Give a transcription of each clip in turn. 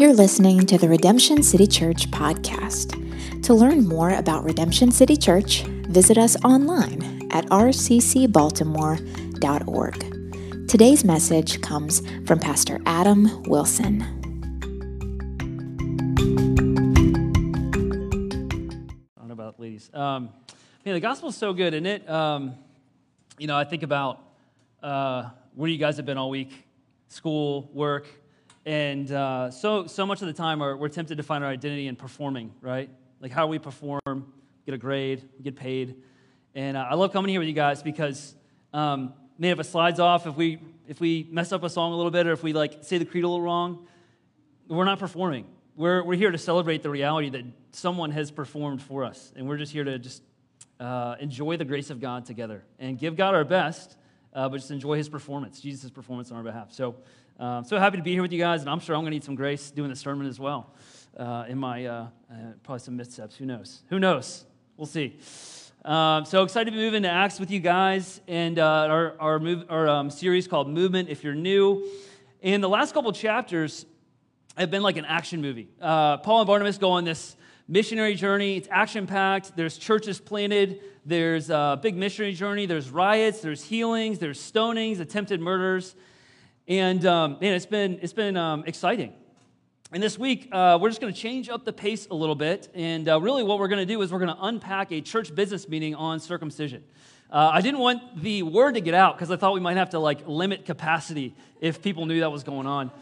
You're listening to the Redemption City Church podcast. To learn more about Redemption City Church, visit us online at rccbaltimore.org. Today's message comes from Pastor Adam Wilson. I about ladies. Um, man, the gospel is so good, isn't it? Um, you know, I think about uh, where you guys have been all week school, work, and uh, so, so much of the time we're, we're tempted to find our identity in performing, right? Like how we perform, get a grade, get paid. And uh, I love coming here with you guys because, um, man, if it slides off, if we, if we mess up a song a little bit, or if we like say the creed a little wrong, we're not performing. We're, we're here to celebrate the reality that someone has performed for us. And we're just here to just uh, enjoy the grace of God together and give God our best, uh, but just enjoy his performance, Jesus' performance on our behalf. So, um, so happy to be here with you guys, and I'm sure I'm going to need some grace doing the sermon as well. Uh, in my uh, uh, probably some missteps. Who knows? Who knows? We'll see. Um, so excited to move into Acts with you guys and uh, our our, move, our um, series called Movement. If you're new, and the last couple chapters have been like an action movie. Uh, Paul and Barnabas go on this missionary journey. It's action packed. There's churches planted. There's a big missionary journey. There's riots. There's healings. There's stonings, attempted murders. And um, man, it's been, it's been um, exciting. And this week, uh, we're just going to change up the pace a little bit. And uh, really, what we're going to do is we're going to unpack a church business meeting on circumcision. Uh, I didn't want the word to get out because I thought we might have to like limit capacity if people knew that was going on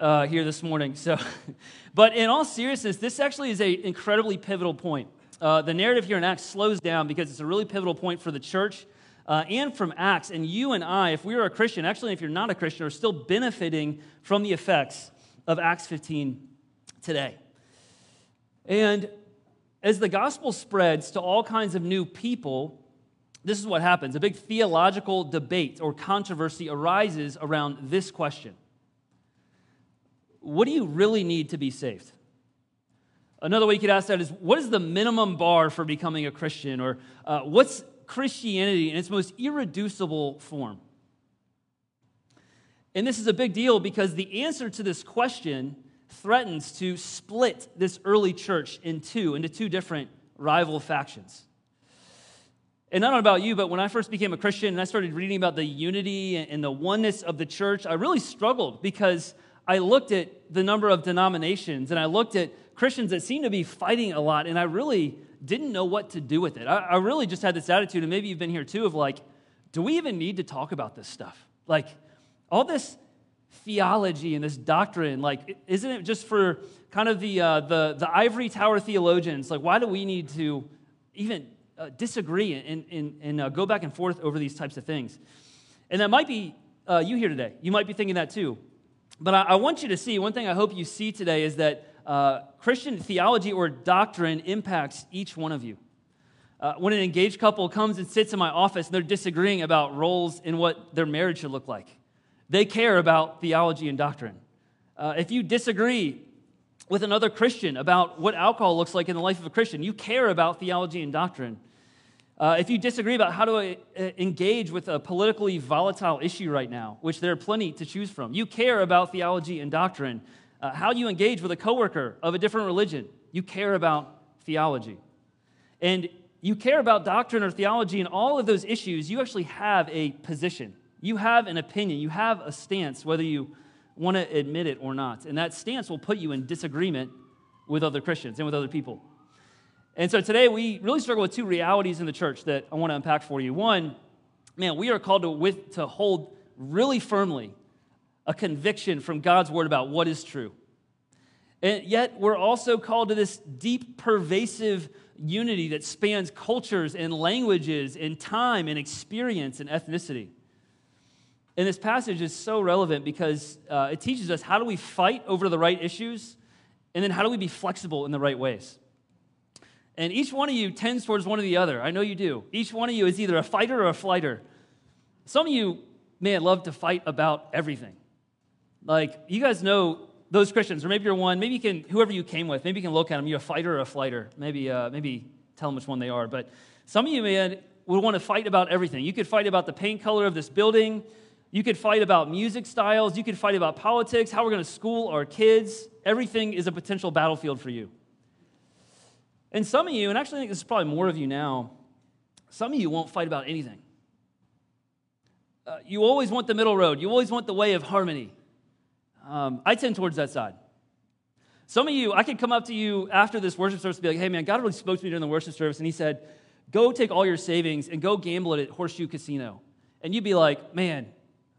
uh, here this morning. So, but in all seriousness, this actually is an incredibly pivotal point. Uh, the narrative here in Acts slows down because it's a really pivotal point for the church uh, and from Acts. And you and I, if we are a Christian, actually, if you're not a Christian, are still benefiting from the effects of Acts 15 today. And as the gospel spreads to all kinds of new people, this is what happens. A big theological debate or controversy arises around this question What do you really need to be saved? Another way you could ask that is what is the minimum bar for becoming a Christian? Or uh, what's Christianity in its most irreducible form? And this is a big deal because the answer to this question threatens to split this early church in two, into two different rival factions. And I don't know about you, but when I first became a Christian and I started reading about the unity and the oneness of the church, I really struggled because I looked at the number of denominations and I looked at Christians that seemed to be fighting a lot, and I really didn't know what to do with it. I, I really just had this attitude, and maybe you've been here too, of like, do we even need to talk about this stuff? Like, all this theology and this doctrine, like, isn't it just for kind of the, uh, the, the ivory tower theologians? Like, why do we need to even uh, disagree and, and, and uh, go back and forth over these types of things? And that might be uh, you here today. You might be thinking that too. But I, I want you to see one thing I hope you see today is that uh, Christian theology or doctrine impacts each one of you. Uh, when an engaged couple comes and sits in my office and they're disagreeing about roles in what their marriage should look like, they care about theology and doctrine. Uh, if you disagree with another Christian about what alcohol looks like in the life of a Christian, you care about theology and doctrine. Uh, if you disagree about how to uh, engage with a politically volatile issue right now, which there are plenty to choose from, you care about theology and doctrine uh, how you engage with a coworker of a different religion. You care about theology. And you care about doctrine or theology and all of those issues, you actually have a position. You have an opinion. You have a stance, whether you want to admit it or not. And that stance will put you in disagreement with other Christians and with other people. And so today we really struggle with two realities in the church that I want to unpack for you. One, man, we are called to, with, to hold really firmly a conviction from God's word about what is true. And yet, we're also called to this deep, pervasive unity that spans cultures and languages and time and experience and ethnicity. And this passage is so relevant because uh, it teaches us how do we fight over the right issues, and then how do we be flexible in the right ways. And each one of you tends towards one or the other. I know you do. Each one of you is either a fighter or a flighter. Some of you, man, love to fight about everything. Like, you guys know those Christians, or maybe you're one, maybe you can, whoever you came with, maybe you can look at them, you're a fighter or a flighter. Maybe, uh, maybe tell them which one they are. But some of you, man, would want to fight about everything. You could fight about the paint color of this building, You could fight about music styles. You could fight about politics, how we're going to school our kids. Everything is a potential battlefield for you. And some of you, and actually I think this is probably more of you now, some of you won't fight about anything. Uh, you always want the middle road, you always want the way of harmony. Um, I tend towards that side. Some of you, I could come up to you after this worship service and be like, hey man, God really spoke to me during the worship service, and He said, go take all your savings and go gamble it at Horseshoe Casino. And you'd be like, man,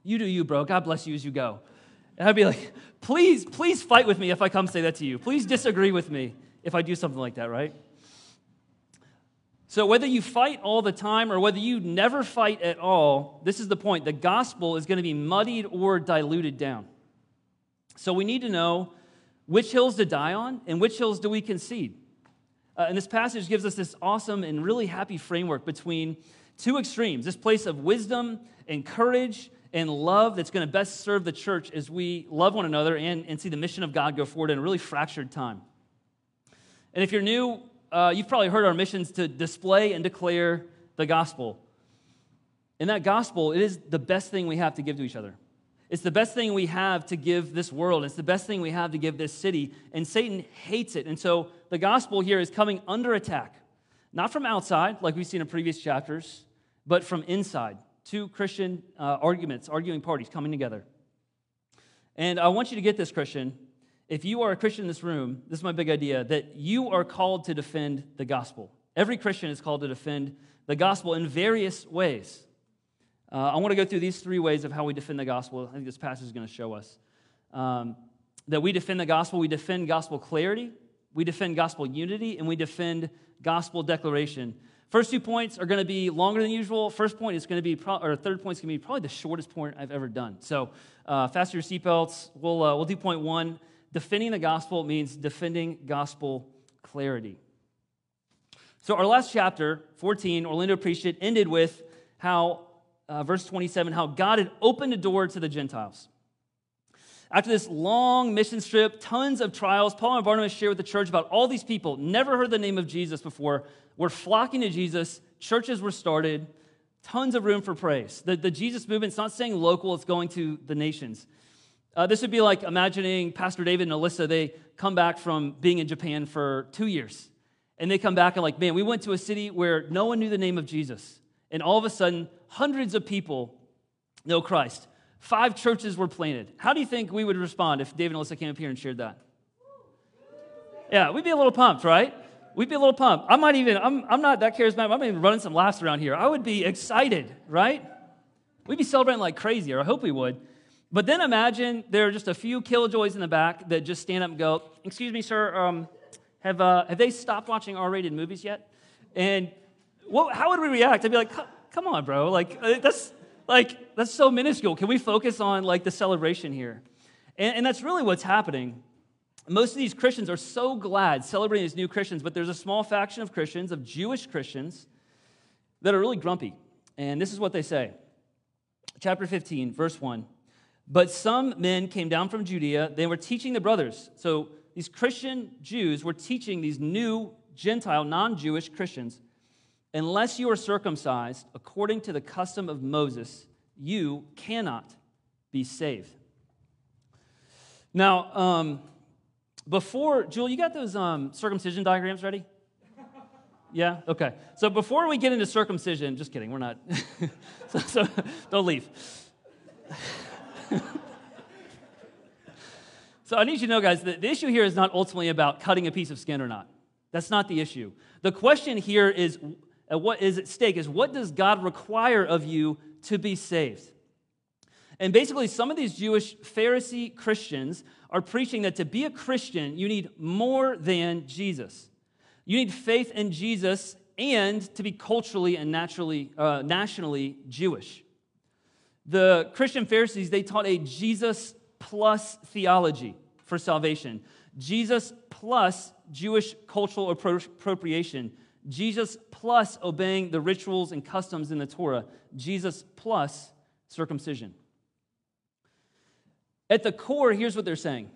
you do you, bro. God bless you as you go. And I'd be like, please, please fight with me if I come say that to you. Please disagree with me if I do something like that, right? So, whether you fight all the time or whether you never fight at all, this is the point. The gospel is going to be muddied or diluted down. So, we need to know which hills to die on and which hills do we concede. Uh, and this passage gives us this awesome and really happy framework between two extremes this place of wisdom and courage and love that's going to best serve the church as we love one another and, and see the mission of God go forward in a really fractured time. And if you're new, uh, you've probably heard our missions to display and declare the gospel. And that gospel, it is the best thing we have to give to each other. It's the best thing we have to give this world. It's the best thing we have to give this city. And Satan hates it. And so the gospel here is coming under attack, not from outside, like we've seen in previous chapters, but from inside. Two Christian uh, arguments, arguing parties coming together. And I want you to get this, Christian if you are a Christian in this room, this is my big idea that you are called to defend the gospel. Every Christian is called to defend the gospel in various ways. Uh, I want to go through these three ways of how we defend the gospel. I think this passage is going to show us. Um, that we defend the gospel, we defend gospel clarity, we defend gospel unity, and we defend gospel declaration. First two points are going to be longer than usual. First point is going to be, pro- or third point is going to be probably the shortest point I've ever done. So, uh, fasten your seatbelts. We'll, uh, we'll do point one. Defending the gospel means defending gospel clarity. So, our last chapter, 14, Orlando preached it, ended with how, uh, verse 27, how God had opened a door to the Gentiles. After this long mission trip, tons of trials, Paul and Barnabas share with the church about all these people, never heard the name of Jesus before, were flocking to Jesus, churches were started, tons of room for praise. The, the Jesus movement's not saying local, it's going to the nations. Uh, this would be like imagining Pastor David and Alyssa, they come back from being in Japan for two years. And they come back and, like, man, we went to a city where no one knew the name of Jesus. And all of a sudden, hundreds of people know Christ. Five churches were planted. How do you think we would respond if David and Alyssa came up here and shared that? Yeah, we'd be a little pumped, right? We'd be a little pumped. I might even, I'm, I'm not that charismatic, I'm even running some laughs around here. I would be excited, right? We'd be celebrating like crazy, or I hope we would. But then imagine there are just a few killjoys in the back that just stand up and go, Excuse me, sir, um, have, uh, have they stopped watching R rated movies yet? And what, how would we react? I'd be like, Come on, bro. Like, uh, that's, like, that's so minuscule. Can we focus on like the celebration here? And, and that's really what's happening. Most of these Christians are so glad celebrating these new Christians, but there's a small faction of Christians, of Jewish Christians, that are really grumpy. And this is what they say. Chapter 15, verse 1. But some men came down from Judea. They were teaching the brothers. So these Christian Jews were teaching these new Gentile, non Jewish Christians unless you are circumcised according to the custom of Moses, you cannot be saved. Now, um, before, Jewel, you got those um, circumcision diagrams ready? Yeah? Okay. So before we get into circumcision, just kidding, we're not. so, so don't leave. so I need you to know, guys, that the issue here is not ultimately about cutting a piece of skin or not. That's not the issue. The question here is uh, what is at stake is what does God require of you to be saved? And basically, some of these Jewish Pharisee Christians are preaching that to be a Christian, you need more than Jesus. You need faith in Jesus and to be culturally and naturally, uh, nationally Jewish the Christian Pharisees, they taught a Jesus plus theology for salvation. Jesus plus Jewish cultural appropriation. Jesus plus obeying the rituals and customs in the Torah. Jesus plus circumcision. At the core, here's what they're saying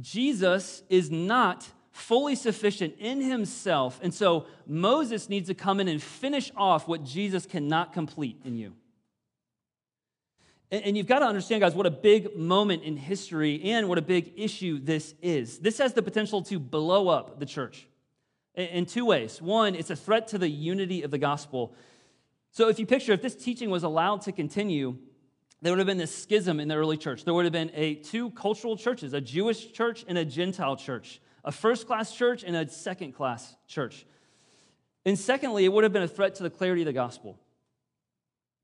Jesus is not fully sufficient in himself, and so Moses needs to come in and finish off what Jesus cannot complete in you. And you've got to understand, guys, what a big moment in history and what a big issue this is. This has the potential to blow up the church in two ways. One, it's a threat to the unity of the gospel. So if you picture, if this teaching was allowed to continue, there would have been this schism in the early church. There would have been a two cultural churches, a Jewish church and a Gentile church, a first class church and a second class church. And secondly, it would have been a threat to the clarity of the gospel.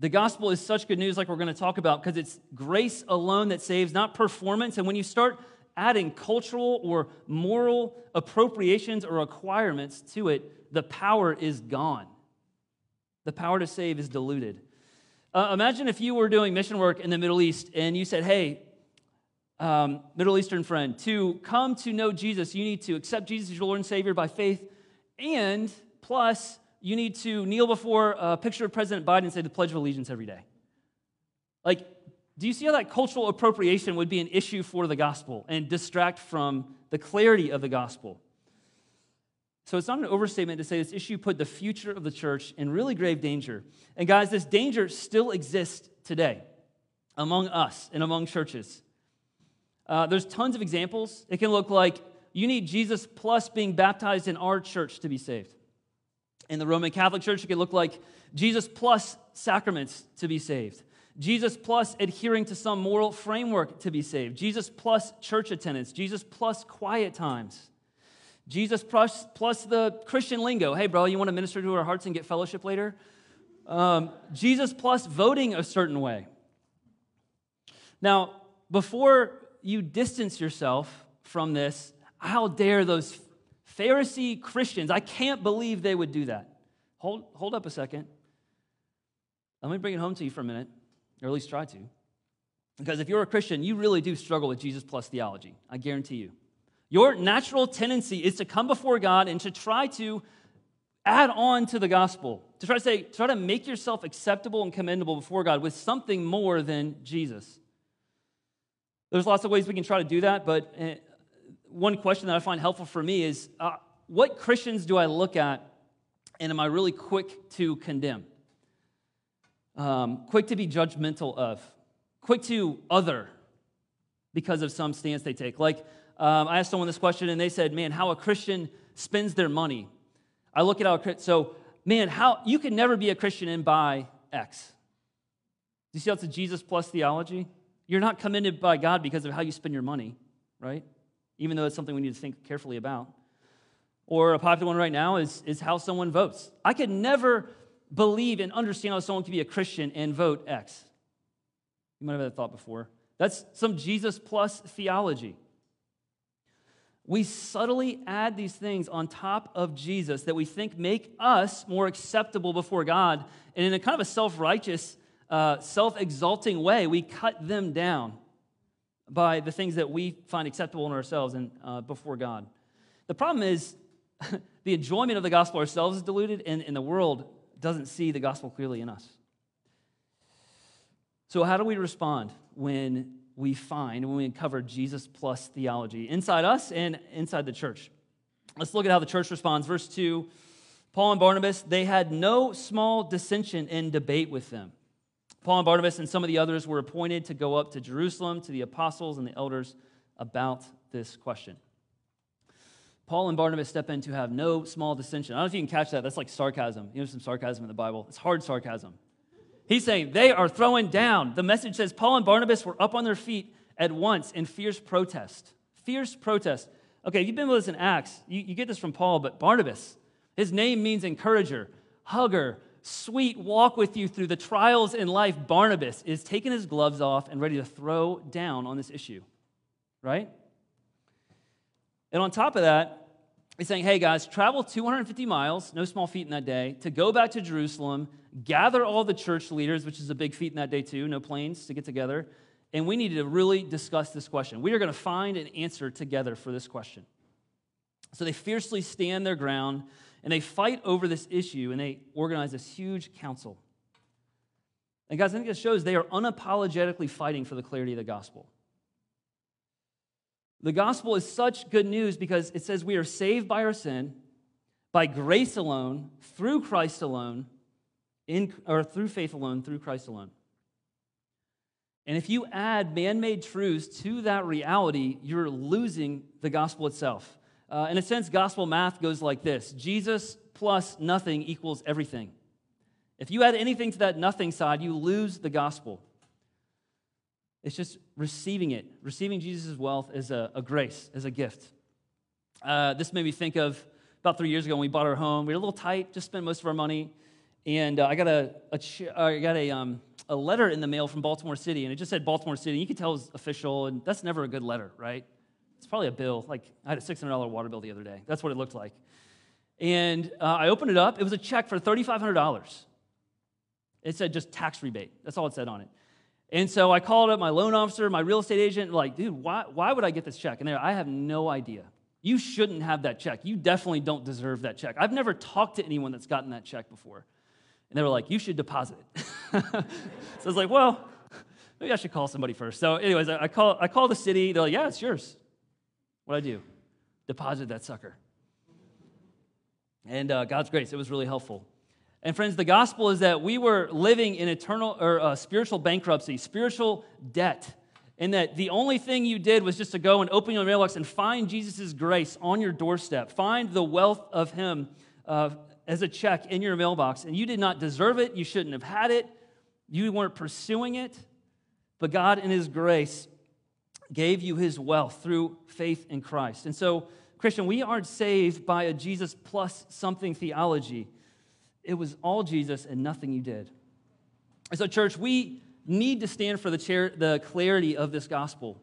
The gospel is such good news, like we're going to talk about, because it's grace alone that saves, not performance. And when you start adding cultural or moral appropriations or requirements to it, the power is gone. The power to save is diluted. Uh, imagine if you were doing mission work in the Middle East and you said, hey, um, Middle Eastern friend, to come to know Jesus, you need to accept Jesus as your Lord and Savior by faith, and plus, you need to kneel before a picture of President Biden and say the Pledge of Allegiance every day. Like, do you see how that cultural appropriation would be an issue for the gospel and distract from the clarity of the gospel? So it's not an overstatement to say this issue put the future of the church in really grave danger. And guys, this danger still exists today among us and among churches. Uh, there's tons of examples. It can look like you need Jesus plus being baptized in our church to be saved. In the Roman Catholic Church, it could look like Jesus plus sacraments to be saved. Jesus plus adhering to some moral framework to be saved. Jesus plus church attendance. Jesus plus quiet times. Jesus plus, plus the Christian lingo. Hey, bro, you want to minister to our hearts and get fellowship later? Um, Jesus plus voting a certain way. Now, before you distance yourself from this, how dare those Pharisee Christians, I can't believe they would do that. Hold, hold up a second. Let me bring it home to you for a minute, or at least try to. Because if you're a Christian, you really do struggle with Jesus plus theology. I guarantee you. Your natural tendency is to come before God and to try to add on to the gospel, to try to say, try to make yourself acceptable and commendable before God with something more than Jesus. There's lots of ways we can try to do that, but eh, one question that I find helpful for me is uh, what Christians do I look at and am I really quick to condemn? Um, quick to be judgmental of, quick to other because of some stance they take. Like, um, I asked someone this question and they said, man, how a Christian spends their money. I look at how, so, man, how, you can never be a Christian and buy X. Do you see how it's a Jesus plus theology? You're not commended by God because of how you spend your money, right? Even though it's something we need to think carefully about. Or a popular one right now is, is how someone votes. I could never believe and understand how someone can be a Christian and vote X. You might have had that thought before. That's some Jesus plus theology we subtly add these things on top of Jesus that we think make us more acceptable before God. And in a kind of a self righteous, uh, self exalting way, we cut them down by the things that we find acceptable in ourselves and uh, before God. The problem is the enjoyment of the gospel ourselves is diluted, and, and the world doesn't see the gospel clearly in us. So, how do we respond when we find when we uncover Jesus plus theology inside us and inside the church. Let's look at how the church responds. Verse 2 Paul and Barnabas, they had no small dissension and debate with them. Paul and Barnabas and some of the others were appointed to go up to Jerusalem to the apostles and the elders about this question. Paul and Barnabas step in to have no small dissension. I don't know if you can catch that. That's like sarcasm. You know, some sarcasm in the Bible. It's hard sarcasm. He's saying they are throwing down. The message says Paul and Barnabas were up on their feet at once in fierce protest. Fierce protest. Okay, if you've been with us in Acts. You, you get this from Paul, but Barnabas, his name means encourager, hugger, sweet walk with you through the trials in life. Barnabas is taking his gloves off and ready to throw down on this issue, right? And on top of that, he's saying, hey guys, travel 250 miles, no small feat in that day, to go back to Jerusalem gather all the church leaders, which is a big feat in that day too, no planes to get together, and we need to really discuss this question. We are going to find an answer together for this question. So they fiercely stand their ground and they fight over this issue and they organize this huge council. And guys, I think it shows they are unapologetically fighting for the clarity of the gospel. The gospel is such good news because it says we are saved by our sin, by grace alone, through Christ alone, in, or through faith alone, through Christ alone. And if you add man made truths to that reality, you're losing the gospel itself. Uh, in a sense, gospel math goes like this Jesus plus nothing equals everything. If you add anything to that nothing side, you lose the gospel. It's just receiving it, receiving Jesus' wealth as a, a grace, as a gift. Uh, this made me think of about three years ago when we bought our home. We were a little tight, just spent most of our money. And uh, I got, a, a uh, I got a, um, a letter in the mail from Baltimore City, and it just said Baltimore City. You could tell it was official, and that's never a good letter, right? It's probably a bill. Like, I had a $600 water bill the other day. That's what it looked like. And uh, I opened it up. It was a check for $3,500. It said just tax rebate. That's all it said on it. And so I called up my loan officer, my real estate agent, like, dude, why, why would I get this check? And they're, I have no idea. You shouldn't have that check. You definitely don't deserve that check. I've never talked to anyone that's gotten that check before. And they were like, you should deposit it. so I was like, well, maybe I should call somebody first. So, anyways, I, call, I call the city. They're like, yeah, it's yours. What I do? Deposit that sucker. And uh, God's grace, it was really helpful. And friends, the gospel is that we were living in eternal or uh, spiritual bankruptcy, spiritual debt, and that the only thing you did was just to go and open your mailbox and find Jesus' grace on your doorstep, find the wealth of Him uh, as a check in your mailbox. And you did not deserve it, you shouldn't have had it, you weren't pursuing it, but God, in His grace, gave you His wealth through faith in Christ. And so, Christian, we aren't saved by a Jesus plus something theology. It was all Jesus and nothing you did. And so, church, we need to stand for the, chair, the clarity of this gospel.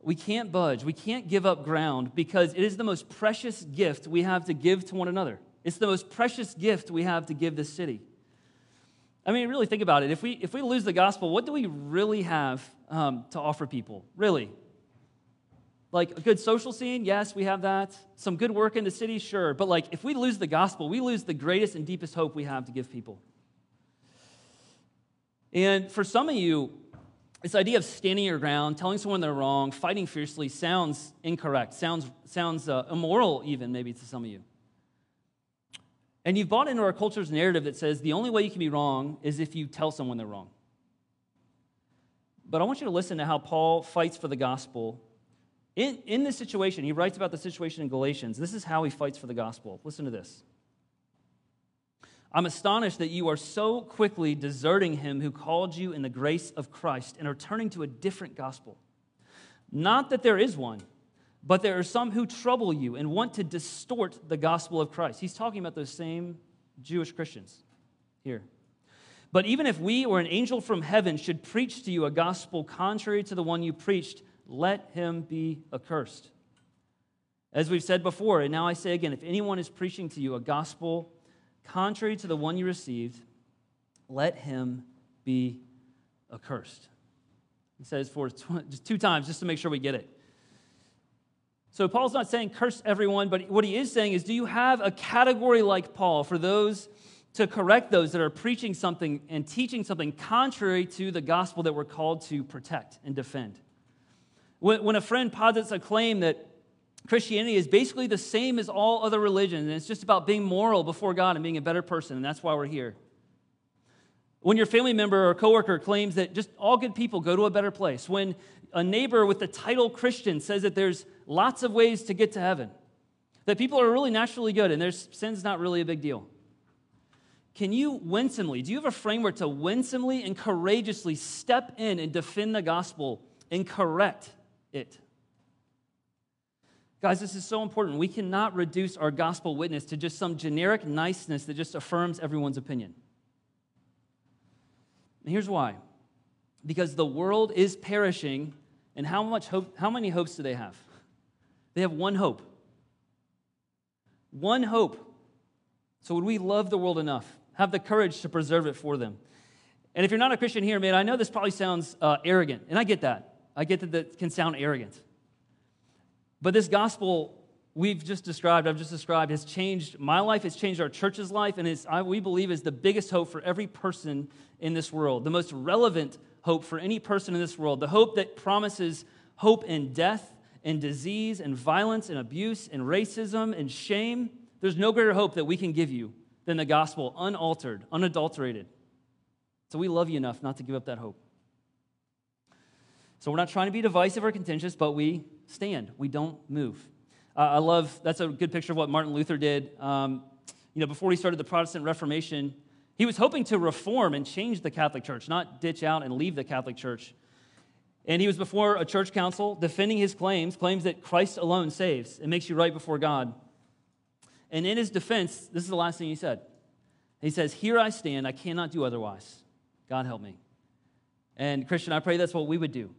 We can't budge. We can't give up ground because it is the most precious gift we have to give to one another. It's the most precious gift we have to give this city. I mean, really think about it. If we, if we lose the gospel, what do we really have um, to offer people? Really? Like a good social scene, yes, we have that. Some good work in the city, sure. But like if we lose the gospel, we lose the greatest and deepest hope we have to give people. And for some of you, this idea of standing your ground, telling someone they're wrong, fighting fiercely sounds incorrect, sounds, sounds uh, immoral, even maybe to some of you. And you've bought into our culture's narrative that says the only way you can be wrong is if you tell someone they're wrong. But I want you to listen to how Paul fights for the gospel in, in this situation, he writes about the situation in Galatians. This is how he fights for the gospel. Listen to this. I'm astonished that you are so quickly deserting him who called you in the grace of Christ and are turning to a different gospel. Not that there is one, but there are some who trouble you and want to distort the gospel of Christ. He's talking about those same Jewish Christians here. But even if we or an angel from heaven should preach to you a gospel contrary to the one you preached, let him be accursed. As we've said before, and now I say again if anyone is preaching to you a gospel contrary to the one you received, let him be accursed. He says for just two times just to make sure we get it. So Paul's not saying curse everyone, but what he is saying is do you have a category like Paul for those to correct those that are preaching something and teaching something contrary to the gospel that we're called to protect and defend? When, when a friend posits a claim that Christianity is basically the same as all other religions, and it's just about being moral before God and being a better person, and that's why we're here. When your family member or coworker claims that just all good people go to a better place, when a neighbor with the title Christian says that there's lots of ways to get to heaven, that people are really naturally good and there's sin's not really a big deal. Can you winsomely, do you have a framework to winsomely and courageously step in and defend the gospel and correct it. Guys, this is so important. We cannot reduce our gospel witness to just some generic niceness that just affirms everyone's opinion. And here's why because the world is perishing, and how, much hope, how many hopes do they have? They have one hope. One hope. So, would we love the world enough? Have the courage to preserve it for them? And if you're not a Christian here, man, I know this probably sounds uh, arrogant, and I get that. I get that that can sound arrogant. But this gospel we've just described, I've just described, has changed my life, it's changed our church's life, and it's, I, we believe is the biggest hope for every person in this world, the most relevant hope for any person in this world, the hope that promises hope in death and disease and violence and abuse and racism and shame. There's no greater hope that we can give you than the gospel, unaltered, unadulterated. So we love you enough not to give up that hope. So we're not trying to be divisive or contentious, but we stand. We don't move. Uh, I love, that's a good picture of what Martin Luther did. Um, you know, before he started the Protestant Reformation, he was hoping to reform and change the Catholic Church, not ditch out and leave the Catholic Church. And he was before a church council defending his claims, claims that Christ alone saves and makes you right before God. And in his defense, this is the last thing he said. He says, Here I stand, I cannot do otherwise. God help me. And Christian, I pray that's what we would do.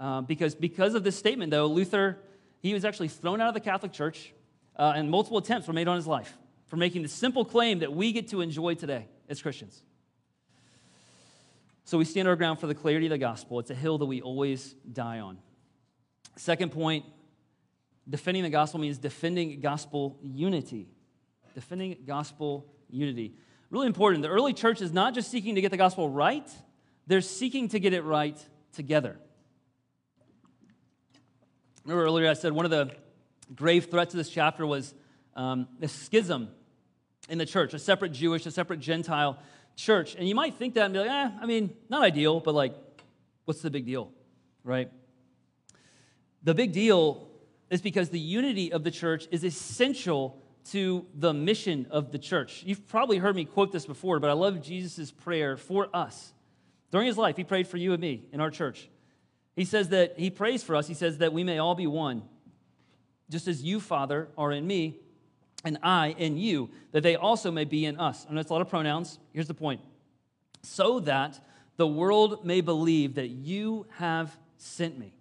Uh, because, because of this statement, though, Luther, he was actually thrown out of the Catholic Church, uh, and multiple attempts were made on his life for making the simple claim that we get to enjoy today as Christians. So we stand our ground for the clarity of the gospel. It's a hill that we always die on. Second point defending the gospel means defending gospel unity. Defending gospel unity. Really important. The early church is not just seeking to get the gospel right, they're seeking to get it right together. Remember earlier I said one of the grave threats of this chapter was um, the schism in the church, a separate Jewish, a separate Gentile church. And you might think that and be like, eh, I mean, not ideal, but like, what's the big deal, right? The big deal is because the unity of the church is essential to the mission of the church. You've probably heard me quote this before, but I love Jesus' prayer for us. During his life, he prayed for you and me in our church. He says that he prays for us, he says that we may all be one, just as you, Father, are in me, and I in you, that they also may be in us. I know it's a lot of pronouns. Here's the point so that the world may believe that you have sent me.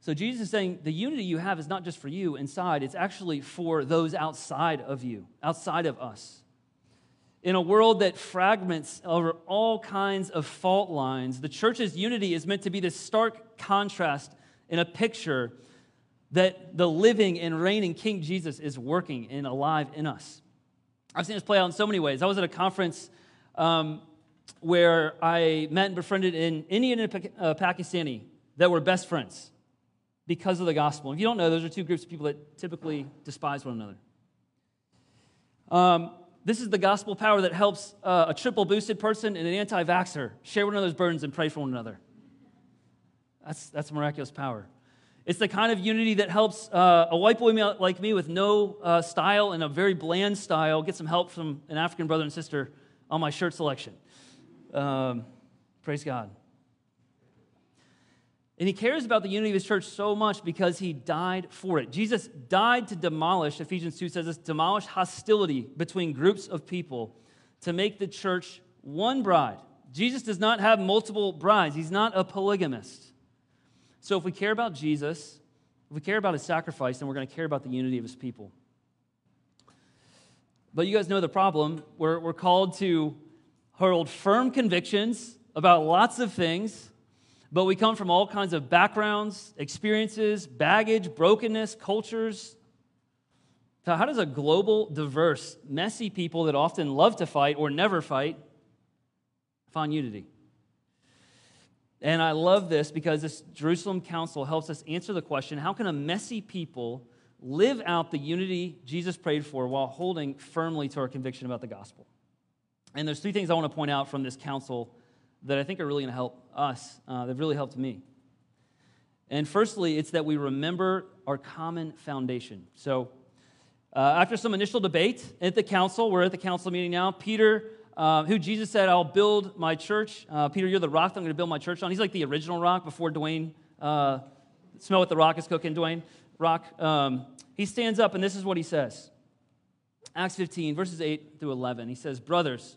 So Jesus is saying the unity you have is not just for you inside, it's actually for those outside of you, outside of us. In a world that fragments over all kinds of fault lines, the church's unity is meant to be this stark contrast in a picture that the living and reigning King Jesus is working and alive in us. I've seen this play out in so many ways. I was at a conference um, where I met and befriended an Indian and a uh, Pakistani that were best friends because of the gospel. If you don't know, those are two groups of people that typically despise one another. Um, this is the gospel power that helps uh, a triple boosted person and an anti vaxxer share one another's burdens and pray for one another. That's, that's miraculous power. It's the kind of unity that helps uh, a white boy like me with no uh, style and a very bland style get some help from an African brother and sister on my shirt selection. Um, praise God. And he cares about the unity of his church so much because he died for it. Jesus died to demolish, Ephesians 2 says this, demolish hostility between groups of people to make the church one bride. Jesus does not have multiple brides, he's not a polygamist. So if we care about Jesus, if we care about his sacrifice, then we're going to care about the unity of his people. But you guys know the problem. We're, we're called to hold firm convictions about lots of things, but we come from all kinds of backgrounds, experiences, baggage, brokenness, cultures. So, how does a global, diverse, messy people that often love to fight or never fight find unity? And I love this because this Jerusalem Council helps us answer the question how can a messy people live out the unity Jesus prayed for while holding firmly to our conviction about the gospel? And there's three things I want to point out from this council that I think are really going to help us. Uh, they've really helped me. And firstly, it's that we remember our common foundation. So, uh, after some initial debate at the council, we're at the council meeting now. Peter uh, who Jesus said, I'll build my church. Uh, Peter, you're the rock I'm going to build my church on. He's like the original rock before Dwayne, uh, smell what the rock is cooking, Dwayne, rock. Um, he stands up, and this is what he says Acts 15, verses 8 through 11. He says, Brothers,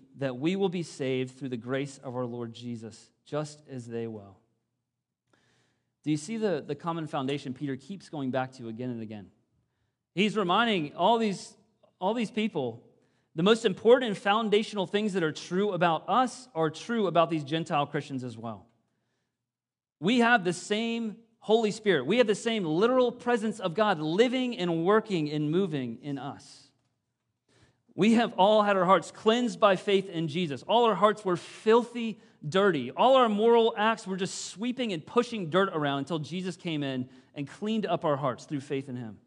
that we will be saved through the grace of our Lord Jesus, just as they will. Do you see the, the common foundation Peter keeps going back to again and again? He's reminding all these all these people, the most important foundational things that are true about us are true about these Gentile Christians as well. We have the same Holy Spirit. We have the same literal presence of God living and working and moving in us. We have all had our hearts cleansed by faith in Jesus. All our hearts were filthy, dirty. All our moral acts were just sweeping and pushing dirt around until Jesus came in and cleaned up our hearts through faith in Him.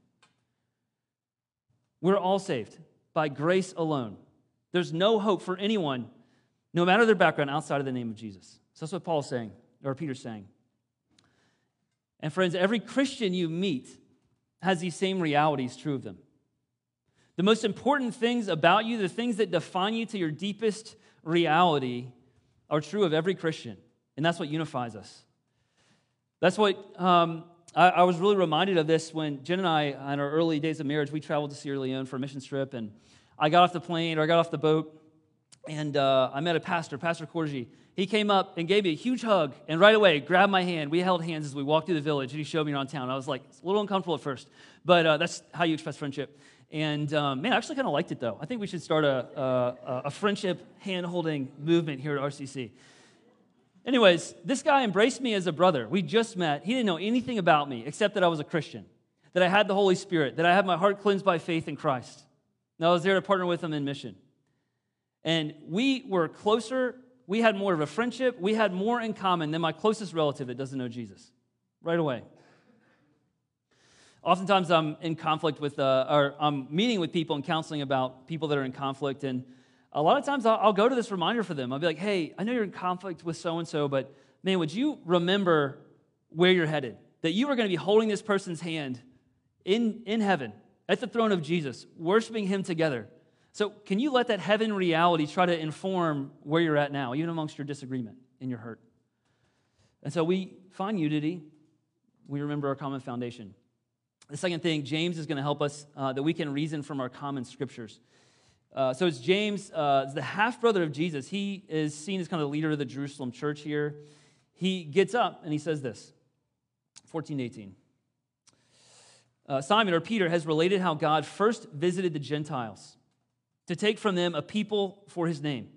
We're all saved by grace alone. There's no hope for anyone, no matter their background, outside of the name of Jesus. So that's what Paul's saying, or Peter's saying. And friends, every Christian you meet has these same realities true of them. The most important things about you, the things that define you to your deepest reality, are true of every Christian. And that's what unifies us. That's what um, I, I, was really reminded of this when Jen and I, in our early days of marriage, we traveled to Sierra Leone for a mission trip. And I got off the plane or I got off the boat and uh, I met a pastor, Pastor Corgi. He came up and gave me a huge hug and right away grabbed my hand. We held hands as we walked through the village and he showed me around town. I was like, a little uncomfortable at first, but uh, that's how you express friendship. And um, man, I actually kind of liked it though. I think we should start a, a, a friendship hand holding movement here at RCC. Anyways, this guy embraced me as a brother. We just met. He didn't know anything about me except that I was a Christian, that I had the Holy Spirit, that I had my heart cleansed by faith in Christ. And I was there to partner with him in mission. And we were closer, we had more of a friendship, we had more in common than my closest relative that doesn't know Jesus. Right away. Oftentimes I'm in conflict with, uh, or I'm meeting with people and counseling about people that are in conflict. And a lot of times I'll, I'll go to this reminder for them. I'll be like, hey, I know you're in conflict with so and so, but man, would you remember where you're headed? That you are going to be holding this person's hand in, in heaven at the throne of Jesus, worshiping him together. So, can you let that heaven reality try to inform where you're at now, even amongst your disagreement and your hurt? And so we find unity. We remember our common foundation. The second thing, James is going to help us uh, that we can reason from our common scriptures. Uh, so it's James, uh, the half brother of Jesus. He is seen as kind of the leader of the Jerusalem church here. He gets up and he says this 14 18. Uh, Simon or Peter has related how God first visited the Gentiles to take from them a people for his name.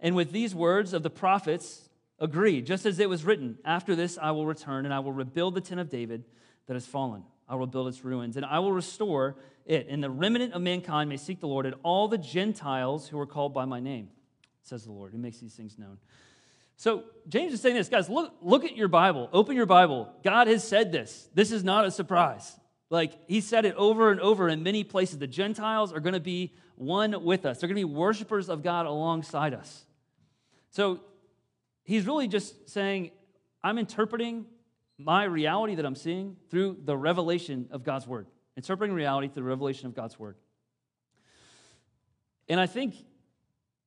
And with these words of the prophets, agreed, just as it was written, After this I will return, and I will rebuild the tent of David that has fallen. I will build its ruins, and I will restore it. And the remnant of mankind may seek the Lord, and all the Gentiles who are called by my name, says the Lord, who makes these things known. So James is saying this, guys, look, look at your Bible. Open your Bible. God has said this. This is not a surprise. Like he said it over and over in many places. The Gentiles are going to be one with us, they're going to be worshipers of God alongside us. So he's really just saying, I'm interpreting my reality that I'm seeing through the revelation of God's word, interpreting reality through the revelation of God's word. And I think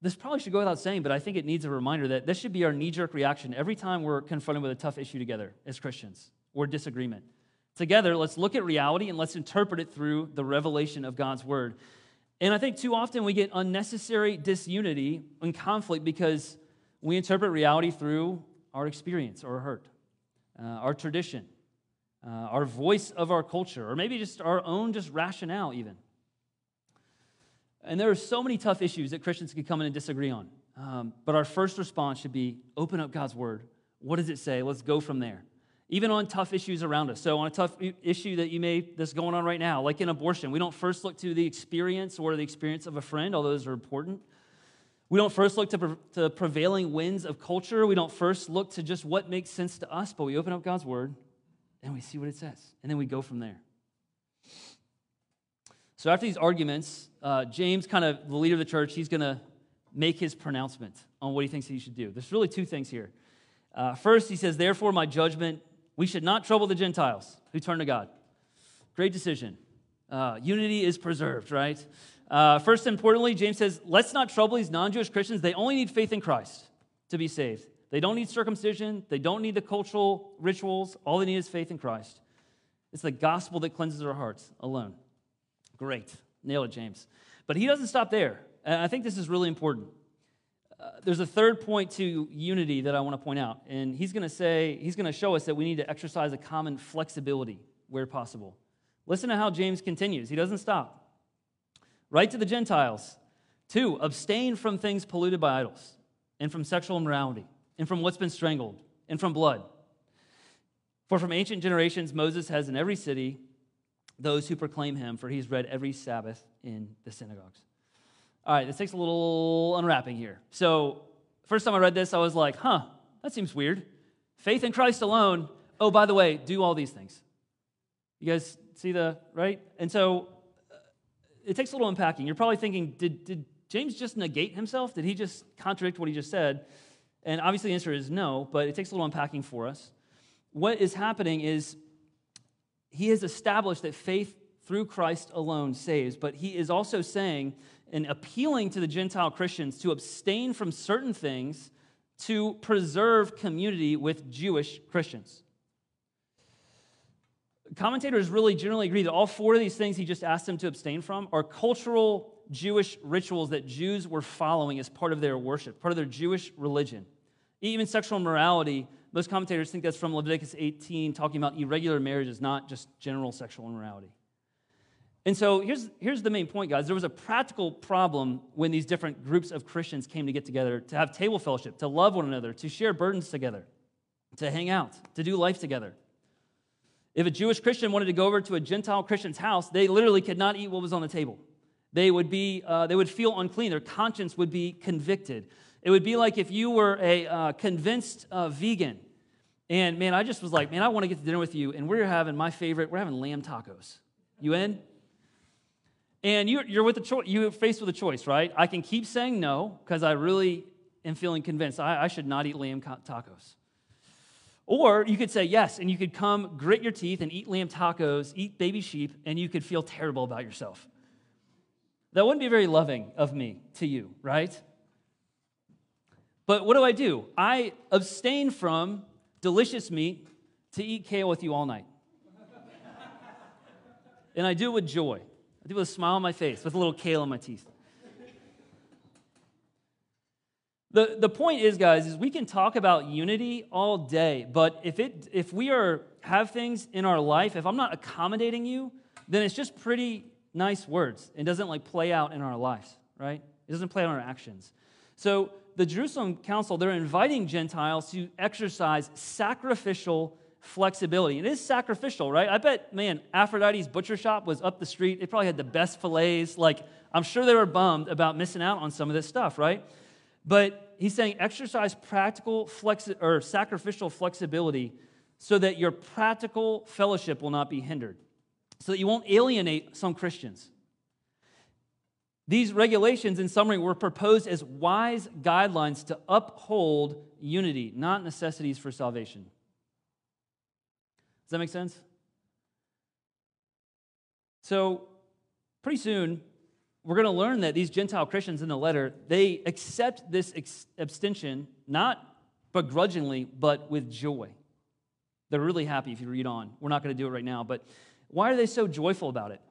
this probably should go without saying, but I think it needs a reminder that this should be our knee jerk reaction every time we're confronted with a tough issue together as Christians or disagreement. Together, let's look at reality and let's interpret it through the revelation of God's word. And I think too often we get unnecessary disunity and conflict because we interpret reality through our experience or hurt, uh, our tradition, uh, our voice of our culture, or maybe just our own just rationale even. And there are so many tough issues that Christians can come in and disagree on. Um, but our first response should be open up God's word. What does it say? Let's go from there even on tough issues around us. So, on a tough issue that you may that's going on right now, like in abortion, we don't first look to the experience or the experience of a friend, although those are important. We don't first look to, pre- to prevailing winds of culture. We don't first look to just what makes sense to us, but we open up God's word and we see what it says, and then we go from there. So, after these arguments, uh, James, kind of the leader of the church, he's going to make his pronouncement on what he thinks he should do. There's really two things here. Uh, first, he says, Therefore, my judgment we should not trouble the Gentiles who turn to God. Great decision. Uh, unity is preserved, right? Uh, first, importantly, James says, let's not trouble these non Jewish Christians. They only need faith in Christ to be saved. They don't need circumcision, they don't need the cultural rituals. All they need is faith in Christ. It's the gospel that cleanses our hearts alone. Great. Nail it, James. But he doesn't stop there. And I think this is really important. Uh, there's a third point to unity that I want to point out. And he's going to say, he's going to show us that we need to exercise a common flexibility where possible. Listen to how James continues. He doesn't stop. Write to the Gentiles. To, abstain from things polluted by idols, and from sexual immorality, and from what's been strangled, and from blood. For from ancient generations, Moses has in every city those who proclaim him, for he's read every Sabbath in the synagogues. All right, this takes a little unwrapping here. So, first time I read this, I was like, huh, that seems weird. Faith in Christ alone. Oh, by the way, do all these things. You guys see the, right? And so it takes a little unpacking. You're probably thinking, did, did James just negate himself? Did he just contradict what he just said? And obviously the answer is no, but it takes a little unpacking for us. What is happening is he has established that faith through Christ alone saves, but he is also saying and appealing to the Gentile Christians to abstain from certain things to preserve community with Jewish Christians. Commentators really generally agree that all four of these things he just asked them to abstain from are cultural Jewish rituals that Jews were following as part of their worship, part of their Jewish religion. Even sexual morality, most commentators think that's from Leviticus 18, talking about irregular marriages, not just general sexual immorality. And so here's, here's the main point, guys. There was a practical problem when these different groups of Christians came to get together to have table fellowship, to love one another, to share burdens together, to hang out, to do life together. If a Jewish Christian wanted to go over to a Gentile Christian's house, they literally could not eat what was on the table. They would, be, uh, they would feel unclean. Their conscience would be convicted. It would be like if you were a uh, convinced uh, vegan. And man, I just was like, man, I want to get to dinner with you. And we're having my favorite, we're having lamb tacos. You in? And you're, you're with a choice, you're faced with a choice, right? I can keep saying no because I really am feeling convinced I, I should not eat lamb tacos. Or you could say yes, and you could come grit your teeth and eat lamb tacos, eat baby sheep, and you could feel terrible about yourself. That wouldn't be very loving of me to you, right? But what do I do? I abstain from delicious meat to eat kale with you all night. and I do it with joy. I do it with a smile on my face, with a little kale in my teeth. The, the point is, guys, is we can talk about unity all day, but if, it, if we are, have things in our life, if I'm not accommodating you, then it's just pretty nice words. It doesn't like play out in our lives, right? It doesn't play out in our actions. So the Jerusalem Council, they're inviting Gentiles to exercise sacrificial flexibility. It is sacrificial, right? I bet, man, Aphrodite's butcher shop was up the street. They probably had the best fillets. Like, I'm sure they were bummed about missing out on some of this stuff, right? But he's saying exercise practical flexi- or sacrificial flexibility so that your practical fellowship will not be hindered, so that you won't alienate some Christians. These regulations, in summary, were proposed as wise guidelines to uphold unity, not necessities for salvation. Does that make sense? So, pretty soon, we're going to learn that these Gentile Christians in the letter, they accept this ex- abstention not begrudgingly, but with joy. They're really happy if you read on. We're not going to do it right now, but why are they so joyful about it?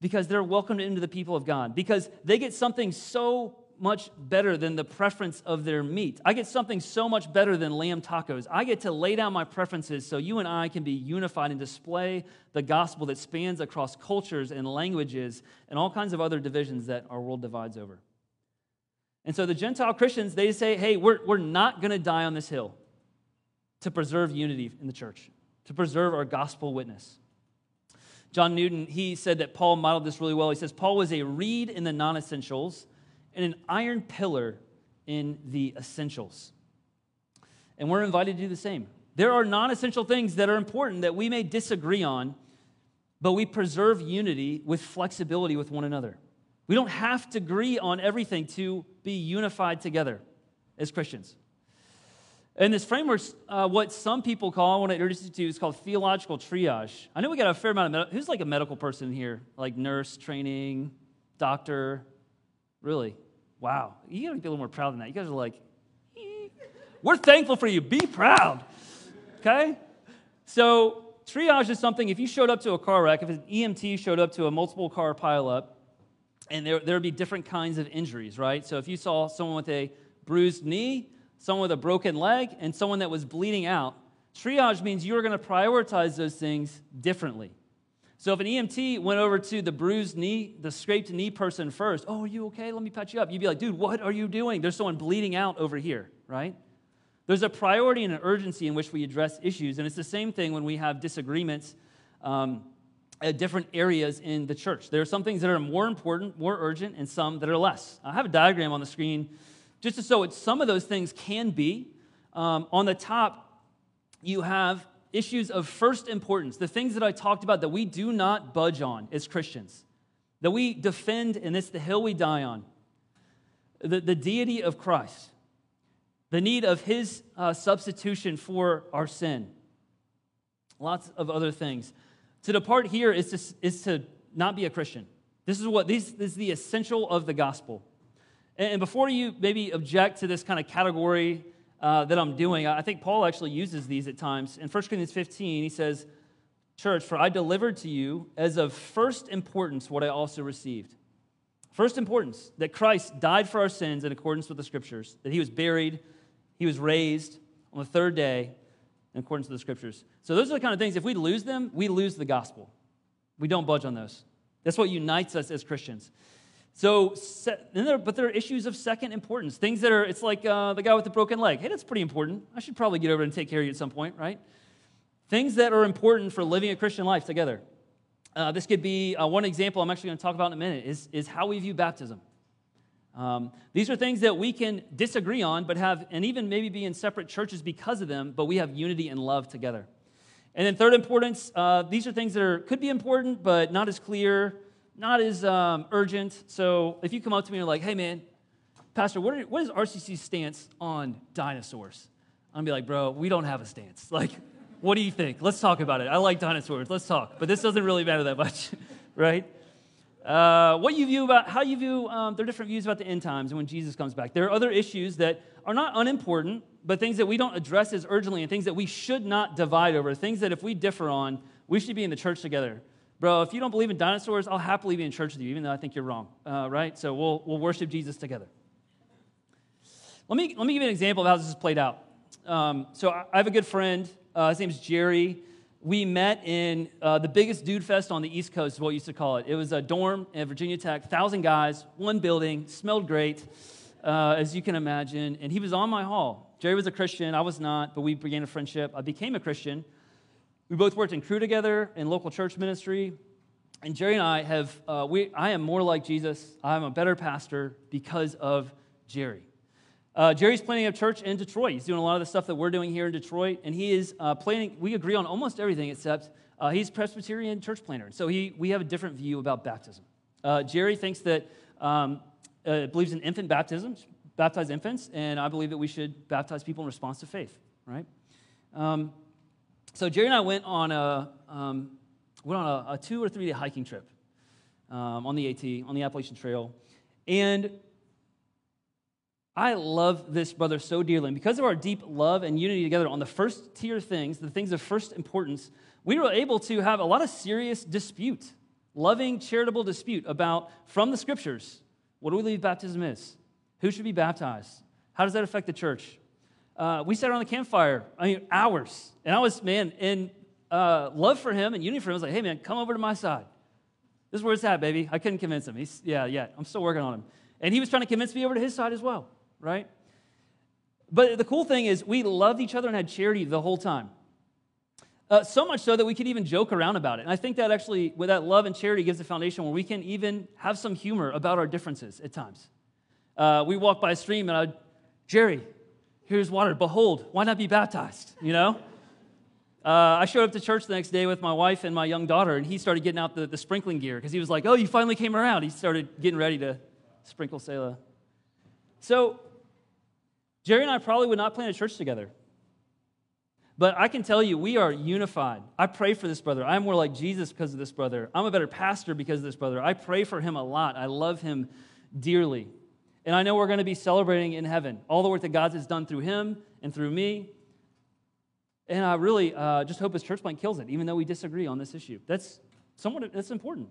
Because they're welcomed into the people of God, because they get something so much better than the preference of their meat. I get something so much better than lamb tacos. I get to lay down my preferences so you and I can be unified and display the gospel that spans across cultures and languages and all kinds of other divisions that our world divides over. And so the Gentile Christians, they say, hey, we're, we're not going to die on this hill to preserve unity in the church, to preserve our gospel witness. John Newton, he said that Paul modeled this really well. He says, Paul was a reed in the non essentials and an iron pillar in the essentials. And we're invited to do the same. There are non essential things that are important that we may disagree on, but we preserve unity with flexibility with one another. We don't have to agree on everything to be unified together as Christians. And this framework, uh, what some people call, I want to introduce you to, is called theological triage. I know we got a fair amount of, med- who's like a medical person here? Like nurse, training, doctor? Really? Wow, you gotta be a little more proud than that. You guys are like, we're thankful for you. Be proud. Okay? So, triage is something, if you showed up to a car wreck, if an EMT showed up to a multiple car pileup, and there, there would be different kinds of injuries, right? So, if you saw someone with a bruised knee, someone with a broken leg, and someone that was bleeding out, triage means you're gonna prioritize those things differently. So if an EMT went over to the bruised knee, the scraped knee person first, oh, are you okay? Let me patch you up. You'd be like, dude, what are you doing? There's someone bleeding out over here, right? There's a priority and an urgency in which we address issues, and it's the same thing when we have disagreements um, at different areas in the church. There are some things that are more important, more urgent, and some that are less. I have a diagram on the screen just to show what some of those things can be. Um, on the top, you have issues of first importance, the things that I talked about that we do not budge on as Christians, that we defend, and it's the hill we die on. The, the deity of Christ, the need of his uh, substitution for our sin, lots of other things. To depart here is to, is to not be a Christian. This is what this, is the essential of the gospel. And before you maybe object to this kind of category uh, that I'm doing, I think Paul actually uses these at times. In 1 Corinthians 15, he says, Church, for I delivered to you as of first importance what I also received. First importance that Christ died for our sins in accordance with the scriptures, that he was buried, he was raised on the third day in accordance with the scriptures. So, those are the kind of things, if we lose them, we lose the gospel. We don't budge on those. That's what unites us as Christians. So, but there are issues of second importance. Things that are, it's like uh, the guy with the broken leg. Hey, that's pretty important. I should probably get over and take care of you at some point, right? Things that are important for living a Christian life together. Uh, this could be uh, one example I'm actually going to talk about in a minute is, is how we view baptism. Um, these are things that we can disagree on, but have, and even maybe be in separate churches because of them, but we have unity and love together. And then, third importance, uh, these are things that are, could be important, but not as clear not as um, urgent. So if you come up to me and you're like, hey, man, Pastor, what, are, what is RCC's stance on dinosaurs? I'm gonna be like, bro, we don't have a stance. Like, what do you think? Let's talk about it. I like dinosaurs. Let's talk. But this doesn't really matter that much, right? Uh, what you view about how you view um, are different views about the end times and when jesus comes back there are other issues that are not unimportant but things that we don't address as urgently and things that we should not divide over things that if we differ on we should be in the church together Bro, if you don't believe in dinosaurs, I'll happily be in church with you, even though I think you're wrong, uh, right? So we'll, we'll worship Jesus together. Let me, let me give you an example of how this is played out. Um, so I, I have a good friend. Uh, his name's Jerry. We met in uh, the biggest dude fest on the East Coast, is what we used to call it. It was a dorm at Virginia Tech, 1,000 guys, one building, smelled great, uh, as you can imagine. And he was on my hall. Jerry was a Christian, I was not, but we began a friendship. I became a Christian. We both worked in crew together in local church ministry. And Jerry and I have, uh, we, I am more like Jesus. I'm a better pastor because of Jerry. Uh, Jerry's planning a church in Detroit. He's doing a lot of the stuff that we're doing here in Detroit. And he is uh, planning, we agree on almost everything except uh, he's Presbyterian church planner. So he, we have a different view about baptism. Uh, Jerry thinks that, um, uh, believes in infant baptism, baptize infants. And I believe that we should baptize people in response to faith, right? Um, so Jerry and I went on a, um, went on a, a, two or three day hiking trip um, on the AT, on the Appalachian Trail. And I love this brother so dearly. And because of our deep love and unity together on the first tier things, the things of first importance, we were able to have a lot of serious dispute, loving, charitable dispute about, from the scriptures, what do we believe baptism is? Who should be baptized? How does that affect the church? Uh, we sat around the campfire, I mean, hours. And I was, man, in uh, love for him and unity for him, I was like, hey, man, come over to my side. This is where it's at, baby. I couldn't convince him. He's, yeah, yeah, I'm still working on him. And he was trying to convince me over to his side as well, right? But the cool thing is, we loved each other and had charity the whole time. Uh, so much so that we could even joke around about it. And I think that actually, with that love and charity, gives a foundation where we can even have some humor about our differences at times. Uh, we walk by a stream and I, Jerry, here's water. Behold, why not be baptized? You know? Uh, I showed up to church the next day with my wife and my young daughter, and he started getting out the, the sprinkling gear because he was like, Oh, you finally came around. He started getting ready to sprinkle Selah. So, Jerry and I probably would not plant a church together. But I can tell you, we are unified. I pray for this brother. I'm more like Jesus because of this brother. I'm a better pastor because of this brother. I pray for him a lot. I love him dearly. And I know we're going to be celebrating in heaven all the work that God has done through him and through me. And I really uh, just hope his church plant kills it, even though we disagree on this issue. That's somewhat that's important.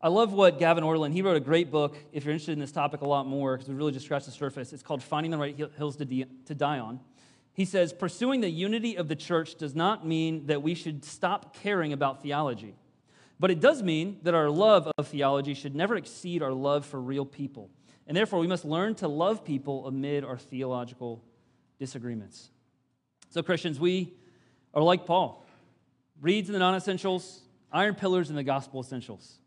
I love what Gavin Ortlund, he wrote a great book, if you're interested in this topic a lot more, because we really just scratched the surface. It's called Finding the Right Hills to, to Die On. He says, Pursuing the unity of the church does not mean that we should stop caring about theology. But it does mean that our love of theology should never exceed our love for real people. And therefore, we must learn to love people amid our theological disagreements. So, Christians, we are like Paul reeds in the non essentials, iron pillars in the gospel essentials.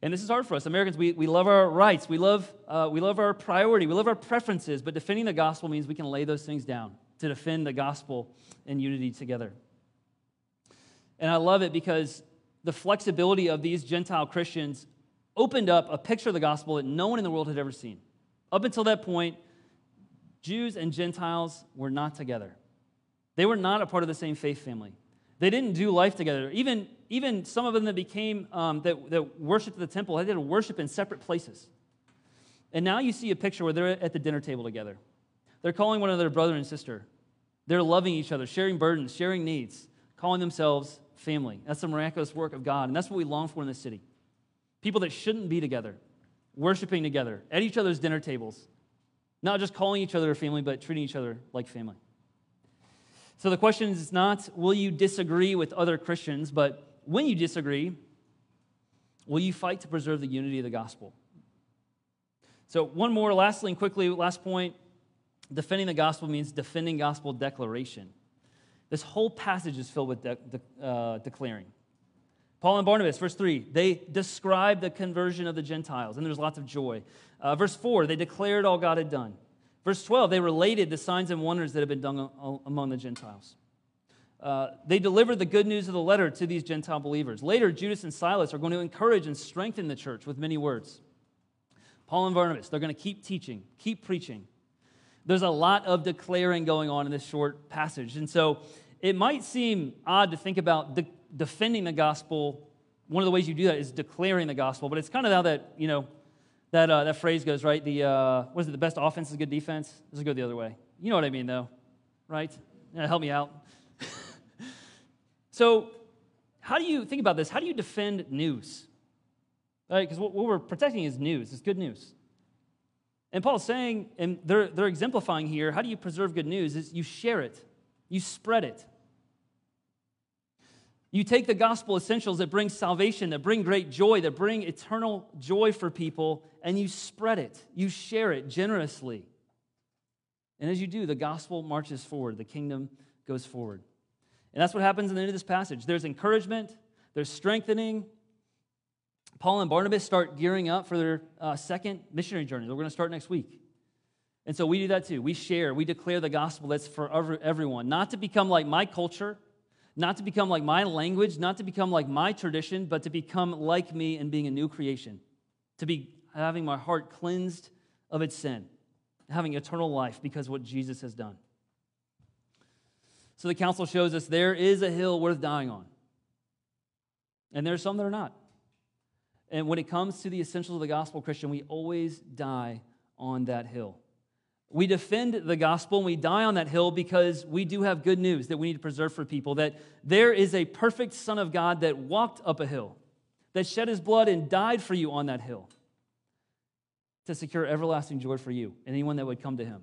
And this is hard for us. Americans, we, we love our rights, we love, uh, we love our priority, we love our preferences, but defending the gospel means we can lay those things down to defend the gospel in unity together. And I love it because the flexibility of these Gentile Christians opened up a picture of the gospel that no one in the world had ever seen. Up until that point, Jews and Gentiles were not together. They were not a part of the same faith family. They didn't do life together. Even, even some of them that became, um, that, that worshiped the temple, they did worship in separate places. And now you see a picture where they're at the dinner table together. They're calling one another brother and sister. They're loving each other, sharing burdens, sharing needs, calling themselves family. That's the miraculous work of God. And that's what we long for in this city. People that shouldn't be together, worshiping together at each other's dinner tables, not just calling each other a family, but treating each other like family. So the question is not will you disagree with other Christians, but when you disagree, will you fight to preserve the unity of the gospel? So, one more, lastly, and quickly, last point defending the gospel means defending gospel declaration. This whole passage is filled with de- de- uh, declaring. Paul and Barnabas, verse 3, they describe the conversion of the Gentiles, and there's lots of joy. Uh, verse 4, they declared all God had done. Verse 12, they related the signs and wonders that had been done among the Gentiles. Uh, they delivered the good news of the letter to these Gentile believers. Later, Judas and Silas are going to encourage and strengthen the church with many words. Paul and Barnabas, they're going to keep teaching, keep preaching. There's a lot of declaring going on in this short passage. And so it might seem odd to think about de- defending the gospel. One of the ways you do that is declaring the gospel, but it's kind of how that, you know, that, uh, that phrase goes, right? The, uh, what is it? The best offense is good defense. This will go the other way. You know what I mean, though, right? Yeah, help me out. so, how do you think about this? How do you defend news? Right? Because what, what we're protecting is news, it's good news. And Paul's saying, and they're, they're exemplifying here, how do you preserve good news? Is you share it, you spread it. You take the gospel essentials that bring salvation, that bring great joy, that bring eternal joy for people, and you spread it. You share it generously. And as you do, the gospel marches forward, the kingdom goes forward. And that's what happens in the end of this passage. There's encouragement, there's strengthening. Paul and Barnabas start gearing up for their uh, second missionary journey. We're going to start next week. And so we do that too. We share, we declare the gospel that's for everyone, not to become like my culture not to become like my language, not to become like my tradition, but to become like me and being a new creation, to be having my heart cleansed of its sin, having eternal life because what Jesus has done. So the council shows us there is a hill worth dying on. And there's some that are not. And when it comes to the essentials of the gospel, Christian, we always die on that hill. We defend the gospel and we die on that hill because we do have good news that we need to preserve for people that there is a perfect Son of God that walked up a hill, that shed his blood and died for you on that hill to secure everlasting joy for you and anyone that would come to him.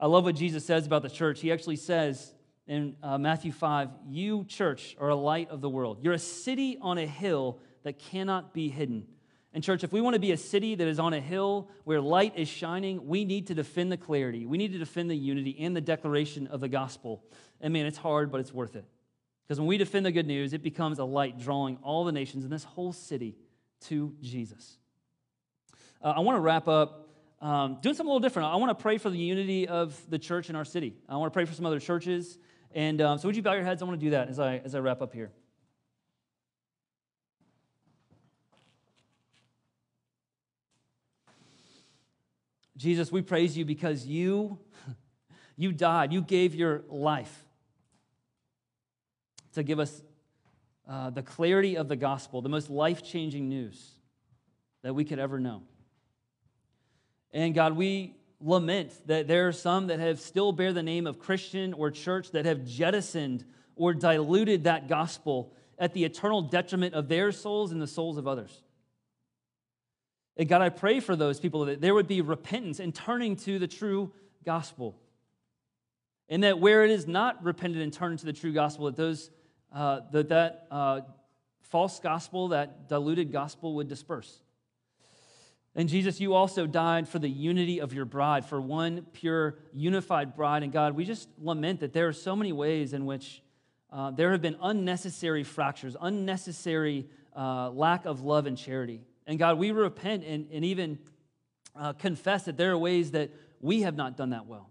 I love what Jesus says about the church. He actually says in uh, Matthew 5, You, church, are a light of the world. You're a city on a hill that cannot be hidden. And, church, if we want to be a city that is on a hill where light is shining, we need to defend the clarity. We need to defend the unity and the declaration of the gospel. And man, it's hard, but it's worth it. Because when we defend the good news, it becomes a light drawing all the nations in this whole city to Jesus. Uh, I want to wrap up um, doing something a little different. I want to pray for the unity of the church in our city. I want to pray for some other churches. And um, so, would you bow your heads? I want to do that as I, as I wrap up here. Jesus, we praise you because you, you died. You gave your life to give us uh, the clarity of the gospel, the most life changing news that we could ever know. And God, we lament that there are some that have still bear the name of Christian or church that have jettisoned or diluted that gospel at the eternal detriment of their souls and the souls of others. And God, I pray for those people that there would be repentance and turning to the true gospel. And that where it is not repented and turned to the true gospel, that those uh, that, that uh, false gospel, that diluted gospel would disperse. And Jesus, you also died for the unity of your bride, for one pure, unified bride. And God, we just lament that there are so many ways in which uh, there have been unnecessary fractures, unnecessary uh, lack of love and charity. And God, we repent and, and even uh, confess that there are ways that we have not done that well,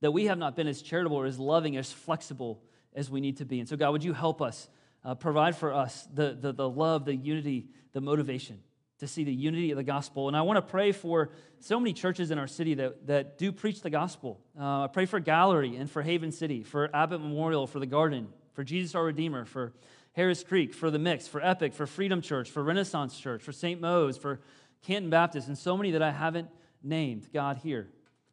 that we have not been as charitable or as loving, as flexible as we need to be. And so, God, would you help us, uh, provide for us the, the, the love, the unity, the motivation to see the unity of the gospel. And I want to pray for so many churches in our city that, that do preach the gospel. Uh, I pray for Gallery and for Haven City, for Abbott Memorial, for the Garden, for Jesus our Redeemer, for Harris Creek, for the Mix, for Epic, for Freedom Church, for Renaissance Church, for St. Mo's, for Canton Baptist, and so many that I haven't named, God, here.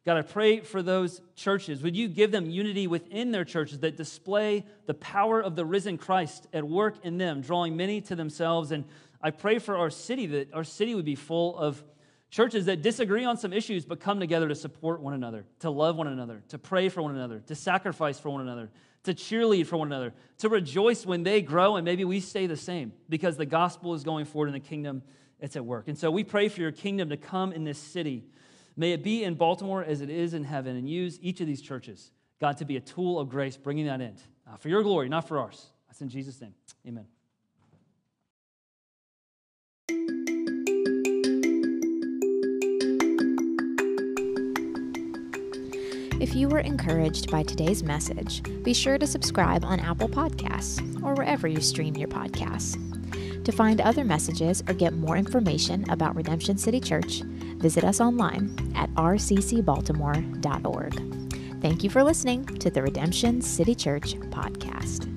God, I pray for those churches. Would you give them unity within their churches that display the power of the risen Christ at work in them, drawing many to themselves? And I pray for our city that our city would be full of churches that disagree on some issues but come together to support one another, to love one another, to pray for one another, to sacrifice for one another, to cheerlead for one another, to rejoice when they grow and maybe we stay the same because the gospel is going forward in the kingdom it's at work. And so we pray for your kingdom to come in this city. May it be in Baltimore as it is in heaven, and use each of these churches, God, to be a tool of grace, bringing that in uh, for your glory, not for ours. That's in Jesus' name. Amen. If you were encouraged by today's message, be sure to subscribe on Apple Podcasts or wherever you stream your podcasts. To find other messages or get more information about Redemption City Church, visit us online at rccbaltimore.org. Thank you for listening to the Redemption City Church podcast.